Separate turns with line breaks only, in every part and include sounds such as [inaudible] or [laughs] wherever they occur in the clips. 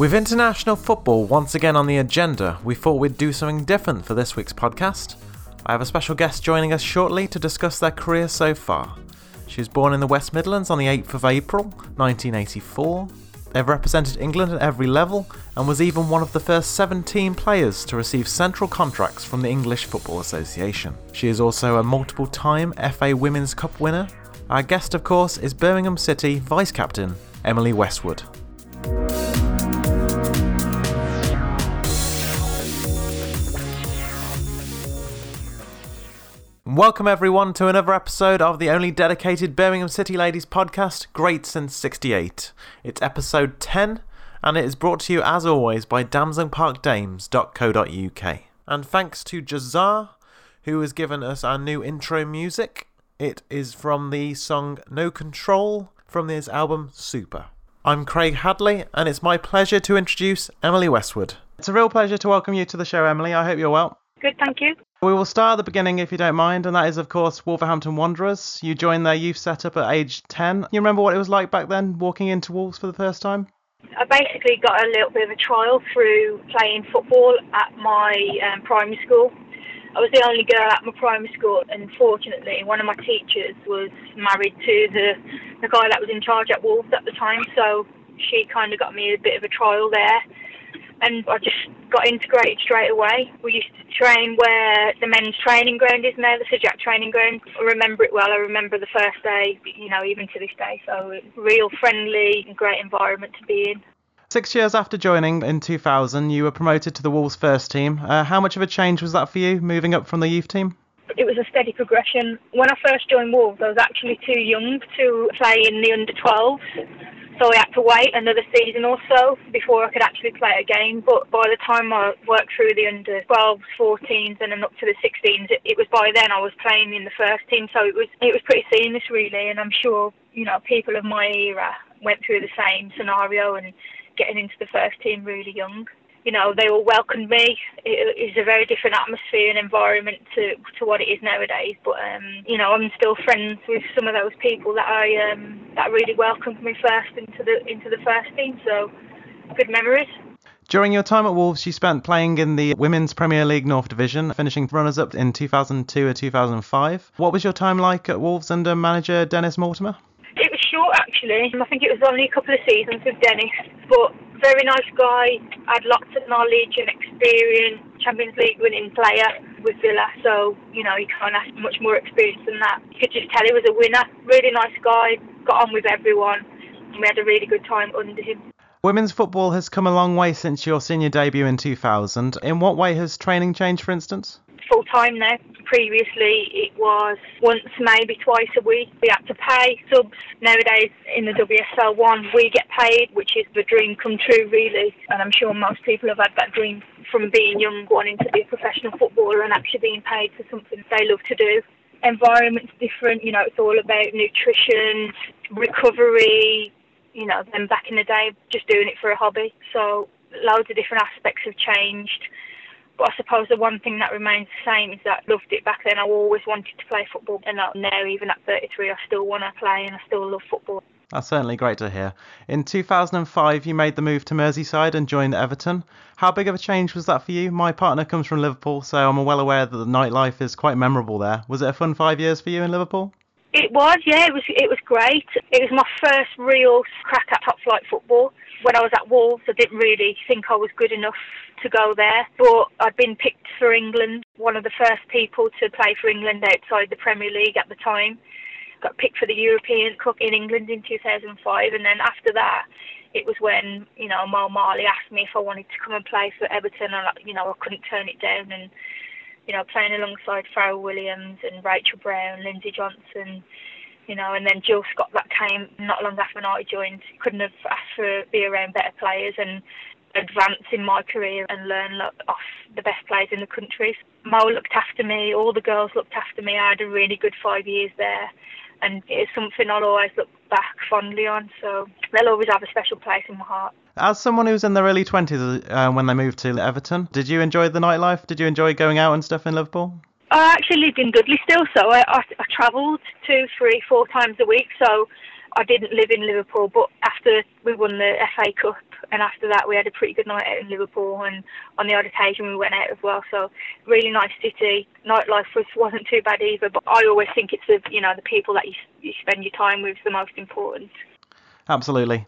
With international football once again on the agenda, we thought we'd do something different for this week's podcast. I have a special guest joining us shortly to discuss their career so far. She was born in the West Midlands on the 8th of April 1984. They've represented England at every level and was even one of the first 17 players to receive central contracts from the English Football Association. She is also a multiple time FA Women's Cup winner. Our guest, of course, is Birmingham City vice captain Emily Westwood. Welcome everyone to another episode of the only dedicated Birmingham City Ladies podcast, Great Since 68. It's episode 10, and it is brought to you as always by damsonparkdames.co.uk. And thanks to Jazar, who has given us our new intro music. It is from the song No Control from this album Super. I'm Craig Hadley, and it's my pleasure to introduce Emily Westwood. It's a real pleasure to welcome you to the show, Emily. I hope you're well.
Good, thank you.
We will start at the beginning if you don't mind, and that is, of course, Wolverhampton Wanderers. You joined their youth setup at age 10. You remember what it was like back then, walking into Wolves for the first time?
I basically got a little bit of a trial through playing football at my um, primary school. I was the only girl at my primary school, and fortunately, one of my teachers was married to the, the guy that was in charge at Wolves at the time, so she kind of got me a bit of a trial there and I just got integrated straight away. We used to train where the men's training ground is now, the Sir Jack training ground. I remember it well. I remember the first day, you know, even to this day. So real friendly and great environment to be in.
Six years after joining in 2000, you were promoted to the Wolves first team. Uh, how much of a change was that for you, moving up from the youth team?
It was a steady progression. When I first joined Wolves, I was actually too young to play in the under 12s so I had to wait another season or so before I could actually play a game. But by the time I worked through the under 12s, 14s, and then up to the 16s, it, it was by then I was playing in the first team. So it was it was pretty seamless, really. And I'm sure you know people of my era went through the same scenario and getting into the first team really young you know, they all welcomed me. It is a very different atmosphere and environment to to what it is nowadays. But um, you know, I'm still friends with some of those people that I um, that really welcomed me first into the into the first team. So good memories.
During your time at Wolves, you spent playing in the Women's Premier League North Division, finishing runners-up in 2002 or 2005. What was your time like at Wolves under manager Dennis Mortimer?
It was short, actually. I think it was only a couple of seasons with Dennis, but very nice guy, had lots of knowledge and experience, Champions League winning player with Villa, so, you know, he can't ask much more experience than that. You could just tell he was a winner, really nice guy, got on with everyone, and we had a really good time under him.
Women's football has come a long way since your senior debut in 2000. In what way has training changed, for instance?
Full time now. Previously, it was once, maybe twice a week. We had to pay subs. Nowadays, in the WSL one, we get paid, which is the dream come true, really. And I'm sure most people have had that dream from being young, wanting to be a professional footballer and actually being paid for something they love to do environment's different. You know, it's all about nutrition, recovery, you know, then back in the day, just doing it for a hobby. So loads of different aspects have changed. But I suppose the one thing that remains the same is that I loved it back then. I always wanted to play football, and now, even at 33, I still want to play and I still love football.
That's certainly great to hear. In 2005, you made the move to Merseyside and joined Everton. How big of a change was that for you? My partner comes from Liverpool, so I'm well aware that the nightlife is quite memorable there. Was it a fun five years for you in Liverpool?
It was, yeah. It was. It was great. It was my first real crack at top flight football. When I was at Wolves, I didn't really think I was good enough to go there, but I'd been picked for England. One of the first people to play for England outside the Premier League at the time. Got picked for the European Cup in England in 2005, and then after that, it was when you know Mo Marley asked me if I wanted to come and play for Everton, and you know I couldn't turn it down and you know, playing alongside Fara Williams and Rachel Brown, Lindsay Johnson, you know, and then Jill Scott that came not long after I joined. Couldn't have asked for be around better players and advance in my career and learn off the best players in the country. Mo looked after me, all the girls looked after me. I had a really good five years there and it's something I'll always look back fondly on. So they'll always have a special place in my heart.
As someone who was in their early 20s uh, when they moved to Everton, did you enjoy the nightlife? Did you enjoy going out and stuff in Liverpool?
I actually lived in Dudley still, so I, I, I travelled two, three, four times a week. So I didn't live in Liverpool, but after we won the FA Cup and after that we had a pretty good night out in Liverpool and on the odd occasion we went out as well. So really nice city. Nightlife was wasn't too bad either, but I always think it's the you know the people that you you spend your time with is the most important.
Absolutely.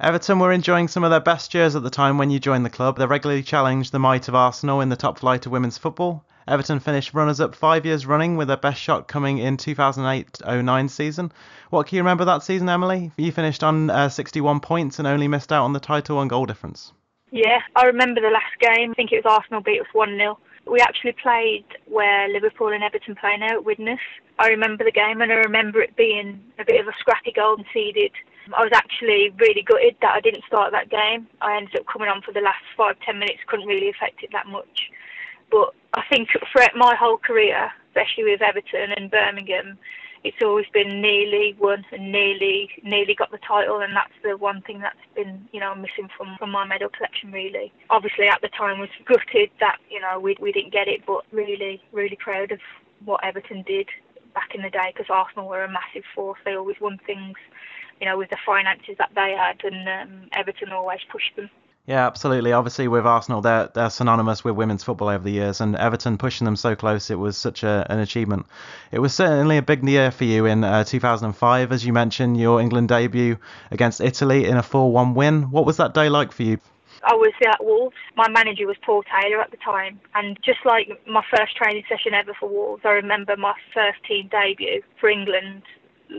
Everton were enjoying some of their best years at the time when you joined the club. They regularly challenged the might of Arsenal in the top flight of women's football. Everton finished runners up five years running with their best shot coming in 2008 09 season. What can you remember that season, Emily? You finished on uh, 61 points and only missed out on the title on goal difference.
Yeah, I remember the last game. I think it was Arsenal beat us 1 0. We actually played where Liverpool and Everton play now at Widnes. I remember the game and I remember it being a bit of a scrappy goal conceded I was actually really gutted that I didn't start that game. I ended up coming on for the last five, ten minutes, couldn't really affect it that much. But I think throughout my whole career, especially with Everton and Birmingham, it's always been nearly won and nearly nearly got the title and that's the one thing that's been you know missing from from my medal collection really obviously at the time was gutted that you know we we didn't get it but really really proud of what Everton did back in the day because Arsenal were a massive force they always won things you know, with the finances that they had, and um, Everton always pushed them.
Yeah, absolutely. Obviously, with Arsenal, they're they're synonymous with women's football over the years, and Everton pushing them so close, it was such a, an achievement. It was certainly a big year for you in uh, 2005, as you mentioned, your England debut against Italy in a 4-1 win. What was that day like for you?
I was at Wolves. My manager was Paul Taylor at the time, and just like my first training session ever for Wolves, I remember my first team debut for England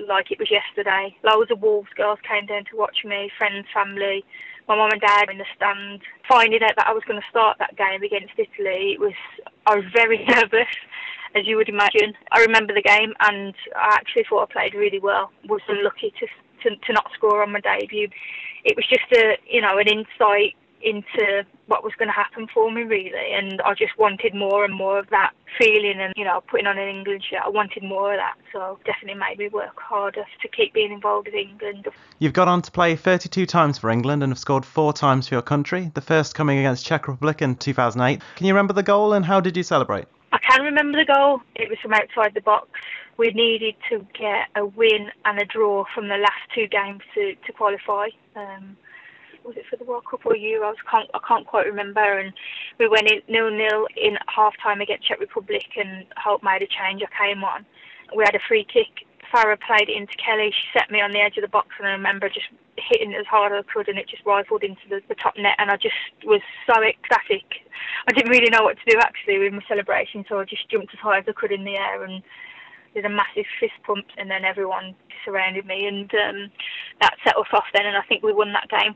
like it was yesterday. Loads of Wolves girls came down to watch me, friends, family, my mum and dad in the stand. Finding out that I was going to start that game against Italy, it was I was very [laughs] nervous, as you would imagine. I remember the game, and I actually thought I played really well. Was unlucky to to, to not score on my debut. It was just a you know an insight into what was going to happen for me really and I just wanted more and more of that feeling and you know putting on an England shirt. I wanted more of that so definitely made me work harder to keep being involved with England.
You've gone on to play 32 times for England and have scored four times for your country the first coming against Czech Republic in 2008 can you remember the goal and how did you celebrate?
I can remember the goal. It was from outside the box. We needed to get a win and a draw from the last two games to, to qualify. Um, was it for the World Cup or Euros? I can't, I can't quite remember. And we went in nil nil in half time against Czech Republic, and Hope made a change. I came on. We had a free kick. Fara played it into Kelly. She set me on the edge of the box, and I remember just hitting it as hard as I could, and it just rifled into the, the top net. And I just was so ecstatic. I didn't really know what to do actually with my celebration, so I just jumped as high as I could in the air and did a massive fist pump, and then everyone surrounded me, and um, that set us off then. And I think we won that game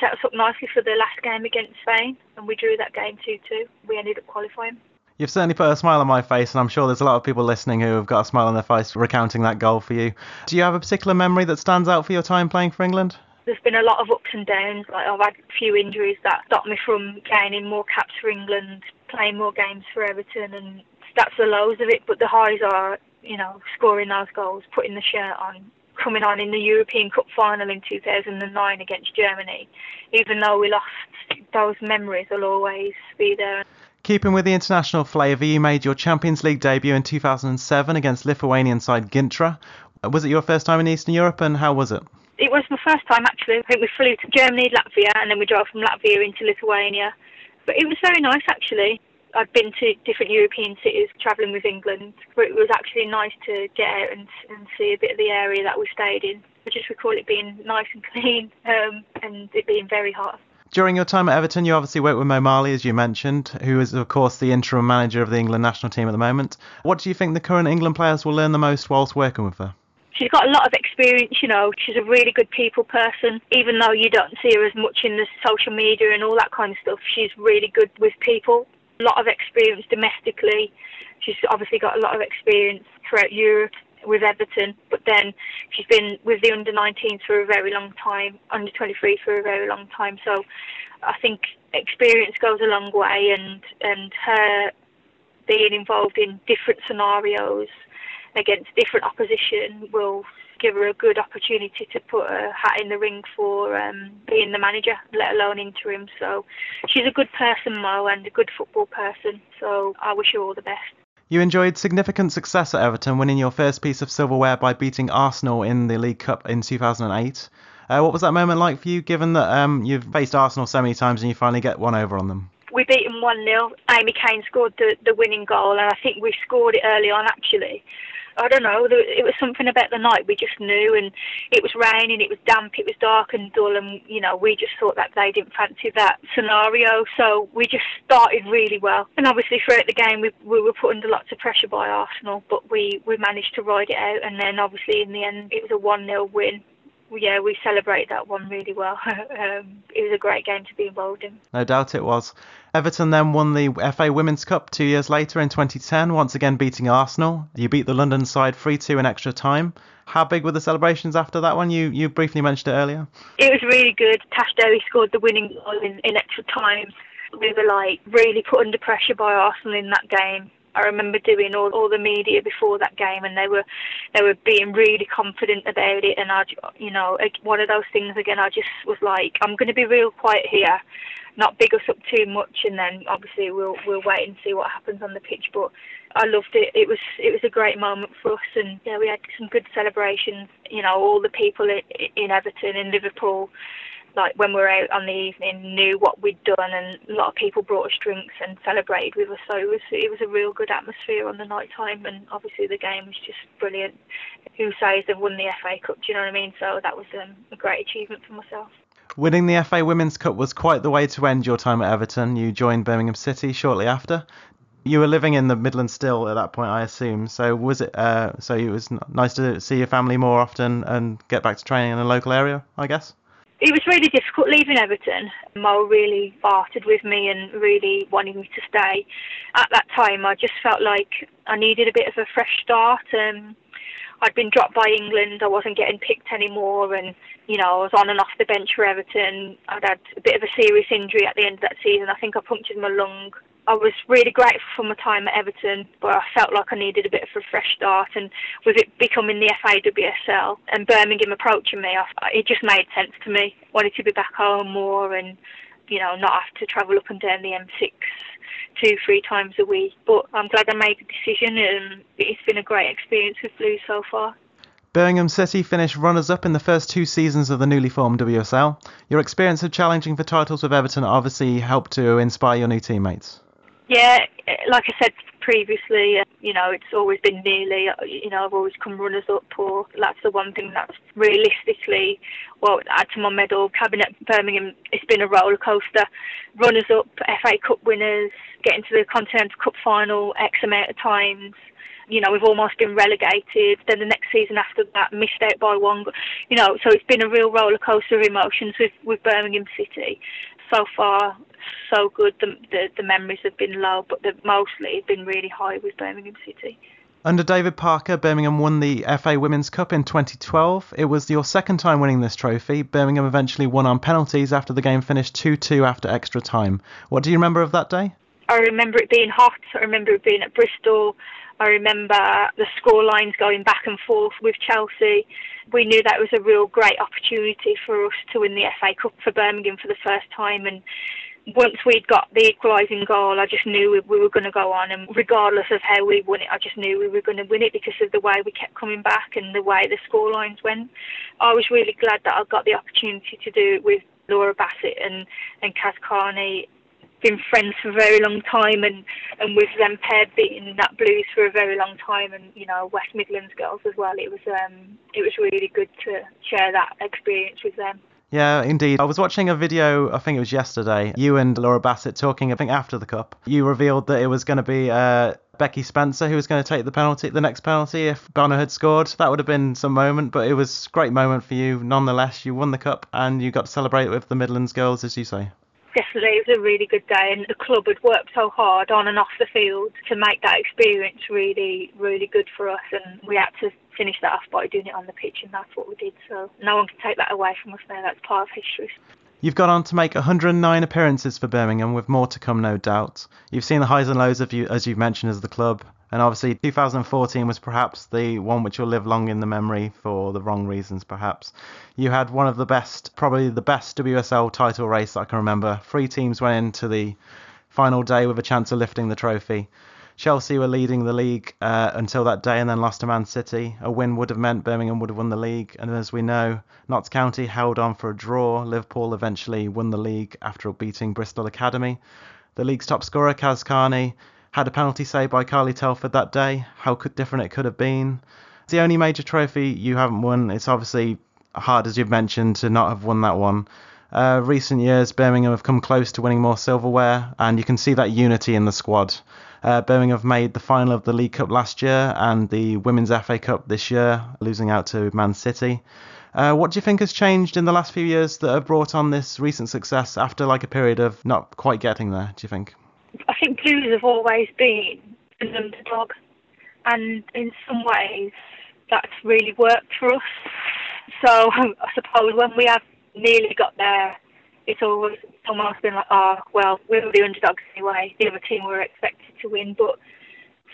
set us up nicely for the last game against Spain, and we drew that game 2 2. We ended up qualifying.
You've certainly put a smile on my face, and I'm sure there's a lot of people listening who have got a smile on their face recounting that goal for you. Do you have a particular memory that stands out for your time playing for England?
There's been a lot of ups and downs. Like I've had a few injuries that stopped me from gaining more caps for England, playing more games for Everton, and that's the lows of it. But the highs are, you know, scoring those goals, putting the shirt on, coming on in the European Cup final in 2009 against Germany. Even though we lost, those memories will always be there.
Keeping with the international flavour, you made your Champions League debut in 2007 against Lithuanian side Gintra. Was it your first time in Eastern Europe, and how was it?
It was my first time actually. I think we flew to Germany, Latvia, and then we drove from Latvia into Lithuania. But it was very nice actually. I'd been to different European cities travelling with England, but it was actually nice to get out and, and see a bit of the area that we stayed in. I just recall it being nice and [laughs] clean um, and it being very hot.
During your time at Everton, you obviously worked with Mo Marley, as you mentioned, who is, of course, the interim manager of the England national team at the moment. What do you think the current England players will learn the most whilst working with her?
She's got a lot of experience, you know. She's a really good people person. Even though you don't see her as much in the social media and all that kind of stuff, she's really good with people a lot of experience domestically. She's obviously got a lot of experience throughout Europe with Everton, but then she's been with the under 19s for a very long time, under 23 for a very long time. So I think experience goes a long way, and and her being involved in different scenarios against different opposition will give her a good opportunity to put a hat in the ring for um, being the manager, let alone interim. So she's a good person, Mo, and a good football person. So I wish her all the best.
You enjoyed significant success at Everton, winning your first piece of silverware by beating Arsenal in the League Cup in 2008. Uh, what was that moment like for you, given that um, you've faced Arsenal so many times and you finally get one over on them?
We beat them 1 0. Amy Kane scored the, the winning goal, and I think we scored it early on actually. I don't know. It was something about the night we just knew, and it was raining, it was damp, it was dark and dull, and you know we just thought that they didn't fancy that scenario. So we just started really well, and obviously throughout the game we, we were put under lots of pressure by Arsenal, but we we managed to ride it out, and then obviously in the end it was a one 0 win yeah, we celebrated that one really well. [laughs] um, it was a great game to be involved in.
No doubt it was. Everton then won the FA Women's Cup two years later in 2010, once again beating Arsenal. You beat the London side 3 2 in extra time. How big were the celebrations after that one? You you briefly mentioned it earlier.
It was really good. Tash Dowie scored the winning goal in, in extra time. We were like really put under pressure by Arsenal in that game. I remember doing all, all the media before that game, and they were they were being really confident about it. And I, you know, one of those things again. I just was like, I'm going to be real quiet here, not big us up too much, and then obviously we'll we'll wait and see what happens on the pitch. But I loved it. It was it was a great moment for us, and yeah, we had some good celebrations. You know, all the people in, in Everton, in Liverpool like when we were out on the evening, knew what we'd done, and a lot of people brought us drinks and celebrated with us. So it was it was a real good atmosphere on the night time, and obviously the game was just brilliant. Who says they've won the FA Cup? Do you know what I mean? So that was um, a great achievement for myself.
Winning the FA Women's Cup was quite the way to end your time at Everton. You joined Birmingham City shortly after. You were living in the Midlands still at that point, I assume. So was it? Uh, so it was nice to see your family more often and get back to training in a local area, I guess.
It was really difficult leaving Everton. Mo really bartered with me and really wanted me to stay. At that time, I just felt like I needed a bit of a fresh start. Um, I'd been dropped by England. I wasn't getting picked anymore, and you know I was on and off the bench for Everton. I'd had a bit of a serious injury at the end of that season. I think I punctured my lung I was really grateful for my time at Everton, but I felt like I needed a bit of a fresh start. And with it becoming the FAWSL and Birmingham approaching me, I, it just made sense to me. Wanted to be back home more and, you know, not have to travel up and down the M6 two, three times a week. But I'm glad I made the decision, and it's been a great experience with Blues so far.
Birmingham City finished runners up in the first two seasons of the newly formed WSL. Your experience of challenging for titles with Everton obviously helped to inspire your new teammates.
Yeah, like I said previously, you know, it's always been nearly, you know, I've always come runners up, or that's the one thing that's realistically, well, add to my medal cabinet Birmingham, it's been a roller coaster. Runners up, FA Cup winners, getting to the Continental Cup final X amount of times. You know, we've almost been relegated. Then the next season after that, missed out by one. You know, so it's been a real roller coaster of emotions with, with Birmingham City so far so good. The, the, the memories have been low, but they've mostly been really high with Birmingham City.
Under David Parker, Birmingham won the FA Women's Cup in 2012. It was your second time winning this trophy. Birmingham eventually won on penalties after the game finished 2 2 after extra time. What do you remember of that day?
I remember it being hot. I remember it being at Bristol. I remember the score lines going back and forth with Chelsea. We knew that was a real great opportunity for us to win the FA Cup for Birmingham for the first time. And once we'd got the equalising goal, I just knew we, we were going to go on. And regardless of how we won it, I just knew we were going to win it because of the way we kept coming back and the way the score lines went. I was really glad that I got the opportunity to do it with Laura Bassett and, and Kaz Carney been friends for a very long time and, and with them paired being that blues for a very long time and you know West Midlands girls as well it was um it was really good to share that experience with them
yeah, indeed. I was watching a video, I think it was yesterday, you and Laura Bassett talking, I think after the cup. You revealed that it was going to be uh, Becky Spencer who was going to take the penalty, the next penalty if Bonner had scored. That would have been some moment, but it was a great moment for you nonetheless. You won the cup and you got to celebrate with the Midlands girls, as you say
it was a really good day and the club had worked so hard on and off the field to make that experience really really good for us and we had to finish that off by doing it on the pitch and that's what we did so no one can take that away from us now that's part of history
You've gone on to make 109 appearances for Birmingham, with more to come, no doubt. You've seen the highs and lows of you, as you've mentioned, as the club, and obviously, 2014 was perhaps the one which will live long in the memory for the wrong reasons, perhaps. You had one of the best, probably the best WSL title race I can remember. Three teams went into the final day with a chance of lifting the trophy. Chelsea were leading the league uh, until that day and then lost to Man City. A win would have meant Birmingham would have won the league. And as we know, Notts County held on for a draw. Liverpool eventually won the league after beating Bristol Academy. The league's top scorer, Kaz Carney, had a penalty saved by Carly Telford that day. How could, different it could have been. It's the only major trophy you haven't won. It's obviously hard, as you've mentioned, to not have won that one. Uh, recent years, Birmingham have come close to winning more silverware, and you can see that unity in the squad. Uh, Birmingham have made the final of the League Cup last year and the Women's FA Cup this year, losing out to Man City. Uh, what do you think has changed in the last few years that have brought on this recent success after like a period of not quite getting there? Do you think?
I think Blues have always been an underdog, and in some ways that's really worked for us. So [laughs] I suppose when we have nearly got there, it's always almost been like, oh, well, we were the underdogs anyway. The other team were expected to win. But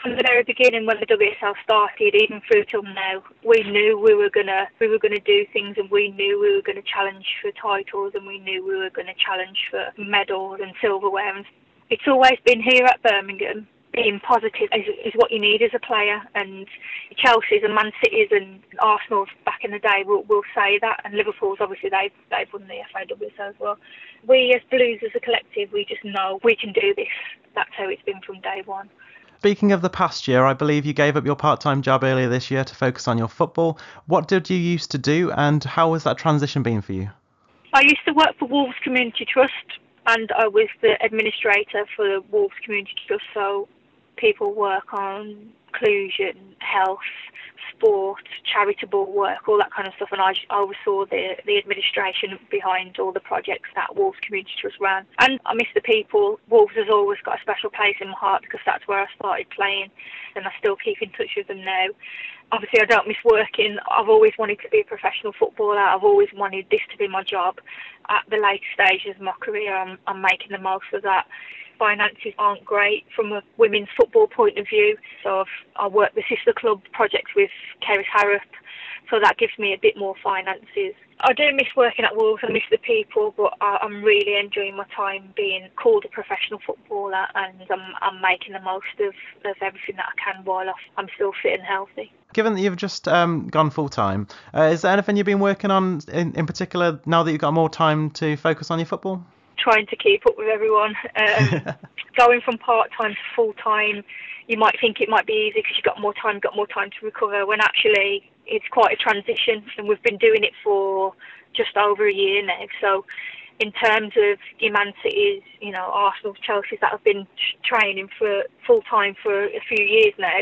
from the very beginning, when the WSL started, even through till now, we knew we were gonna we were gonna do things, and we knew we were gonna challenge for titles, and we knew we were gonna challenge for medals and silverware. And it's always been here at Birmingham being positive is, is what you need as a player. And Chelsea's and Man City's and Arsenal's back in the day will, will say that, and Liverpool's obviously they've they've won the FA FAW as well. We as Blues as a collective, we just know we can do this. That's how it's been from day one.
Speaking of the past year, I believe you gave up your part time job earlier this year to focus on your football. What did you used to do, and how has that transition been for you?
I used to work for Wolves Community Trust, and I was the administrator for the Wolves Community Trust. So people work on inclusion, health, sport, charitable work, all that kind of stuff. And I, I oversaw the, the administration behind all the projects that Wolves Community Trust ran. And I miss the people. Wolves has always got a special place in my heart because that's where I started playing, and I still keep in touch with them now. Obviously, I don't miss working. I've always wanted to be a professional footballer. I've always wanted this to be my job. At the late stages of my career, I'm, I'm making the most of that finances aren't great from a women's football point of view. So I've, I work the sister club projects with Kerys Harrop, so that gives me a bit more finances. I do miss working at Wolves, I miss the people, but I, am really enjoying my time being called a professional footballer and I'm, I'm making the most of, of everything that I can while I'm still fit and healthy.
Given that you've just um, gone full time, uh, is there anything you've been working on in, in particular now that you've got more time to focus on your football?
Trying to keep up with everyone. Um, [laughs] going from part time to full time, you might think it might be easy because you've got more time, got more time to recover. When actually it's quite a transition, and we've been doing it for just over a year now. So, in terms of your Man Cities, you know, Arsenal, Chelsea that have been training for full time for a few years now,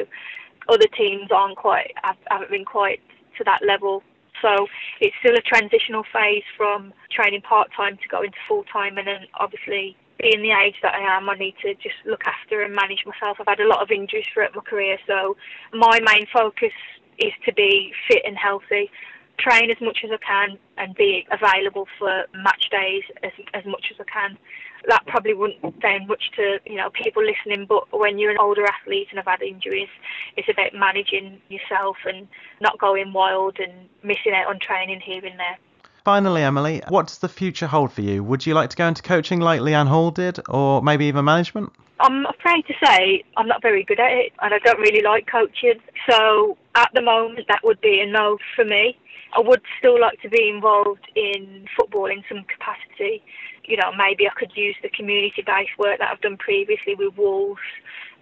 other teams aren't quite haven't been quite to that level so it's still a transitional phase from training part time to going to full time, and then obviously being the age that I am, I need to just look after and manage myself. I've had a lot of injuries throughout my career, so my main focus is to be fit and healthy, train as much as I can, and be available for match days as as much as I can that probably wouldn't sound much to you know people listening, but when you're an older athlete and have had injuries, it's about managing yourself and not going wild and missing out on training here and there.
Finally, Emily, what does the future hold for you? Would you like to go into coaching like Leanne Hall did, or maybe even management?
I'm afraid to say I'm not very good at it, and I don't really like coaching. So at the moment, that would be a no for me. I would still like to be involved in football in some capacity you know, maybe I could use the community based work that I've done previously with Wolves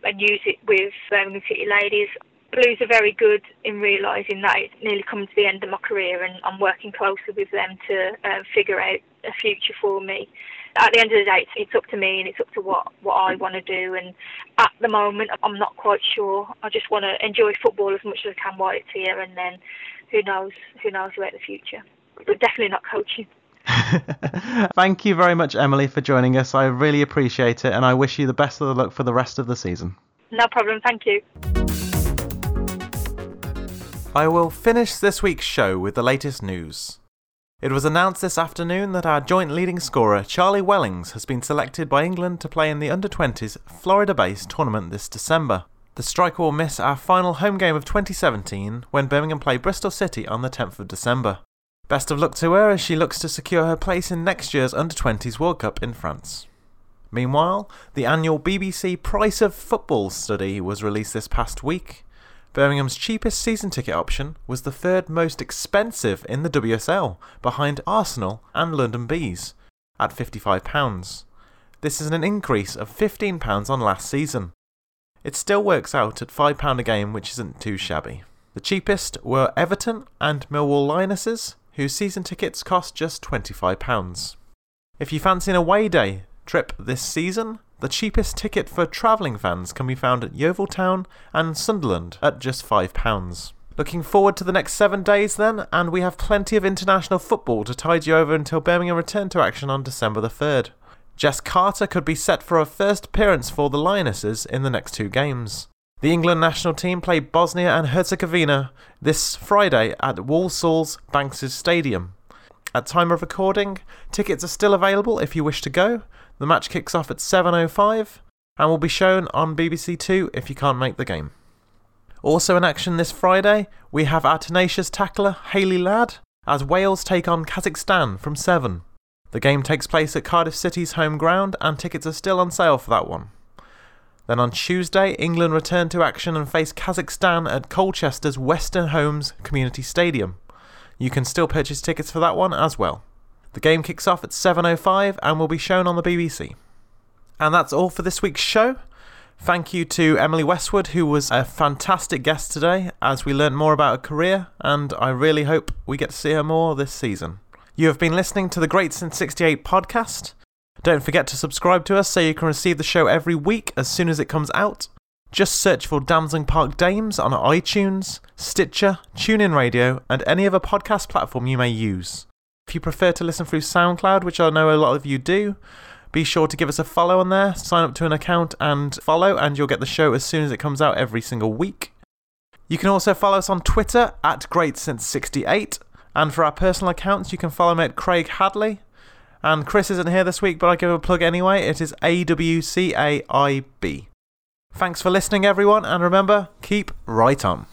and use it with um, Birmingham City Ladies. Blues are very good in realising that it's nearly come to the end of my career and I'm working closely with them to uh, figure out a future for me. At the end of the day, it's, it's up to me and it's up to what, what I want to do. And at the moment, I'm not quite sure. I just want to enjoy football as much as I can while it's here, and then who knows who knows about the future. But definitely not coaching. [laughs]
Thank you very much, Emily, for joining us. I really appreciate it, and I wish you the best of the luck for the rest of the season.
No problem. Thank you.
I will finish this week's show with the latest news. It was announced this afternoon that our joint leading scorer, Charlie Wellings, has been selected by England to play in the Under 20s Florida based tournament this December. The striker will miss our final home game of 2017 when Birmingham play Bristol City on the 10th of December. Best of luck to her as she looks to secure her place in next year's Under 20s World Cup in France. Meanwhile, the annual BBC Price of Football study was released this past week. Birmingham's cheapest season ticket option was the third most expensive in the WSL, behind Arsenal and London Bees, at £55. This is an increase of £15 on last season. It still works out at £5 a game, which isn't too shabby. The cheapest were Everton and Millwall Lionesses, whose season tickets cost just £25. If you fancy an away day trip this season, the cheapest ticket for travelling fans can be found at Yeovil Town and Sunderland at just £5. Looking forward to the next seven days then, and we have plenty of international football to tide you over until Birmingham return to action on December the 3rd. Jess Carter could be set for her first appearance for the Lionesses in the next two games. The England national team play Bosnia and Herzegovina this Friday at Walsall's Banks' Stadium. At time of recording, tickets are still available if you wish to go. The match kicks off at 7:05 and will be shown on BBC 2 if you can't make the game. Also in action this Friday, we have our tenacious tackler Hayley Ladd as Wales take on Kazakhstan from 7. The game takes place at Cardiff City's home ground and tickets are still on sale for that one. Then on Tuesday, England return to action and face Kazakhstan at Colchester's Western Homes Community Stadium. You can still purchase tickets for that one as well. The game kicks off at 7:05 and will be shown on the BBC. And that's all for this week's show. Thank you to Emily Westwood, who was a fantastic guest today, as we learned more about her career, and I really hope we get to see her more this season. You have been listening to the Great Since 68 podcast. Don't forget to subscribe to us so you can receive the show every week as soon as it comes out. Just search for Damson Park Dames on iTunes, Stitcher, TuneIn Radio, and any other podcast platform you may use. If you prefer to listen through SoundCloud, which I know a lot of you do, be sure to give us a follow on there, sign up to an account and follow, and you'll get the show as soon as it comes out every single week. You can also follow us on Twitter at GreatSince68, and for our personal accounts, you can follow me at Craig Hadley, and Chris isn't here this week, but I give a plug anyway. It is AWCAIB. Thanks for listening, everyone, and remember, keep right on.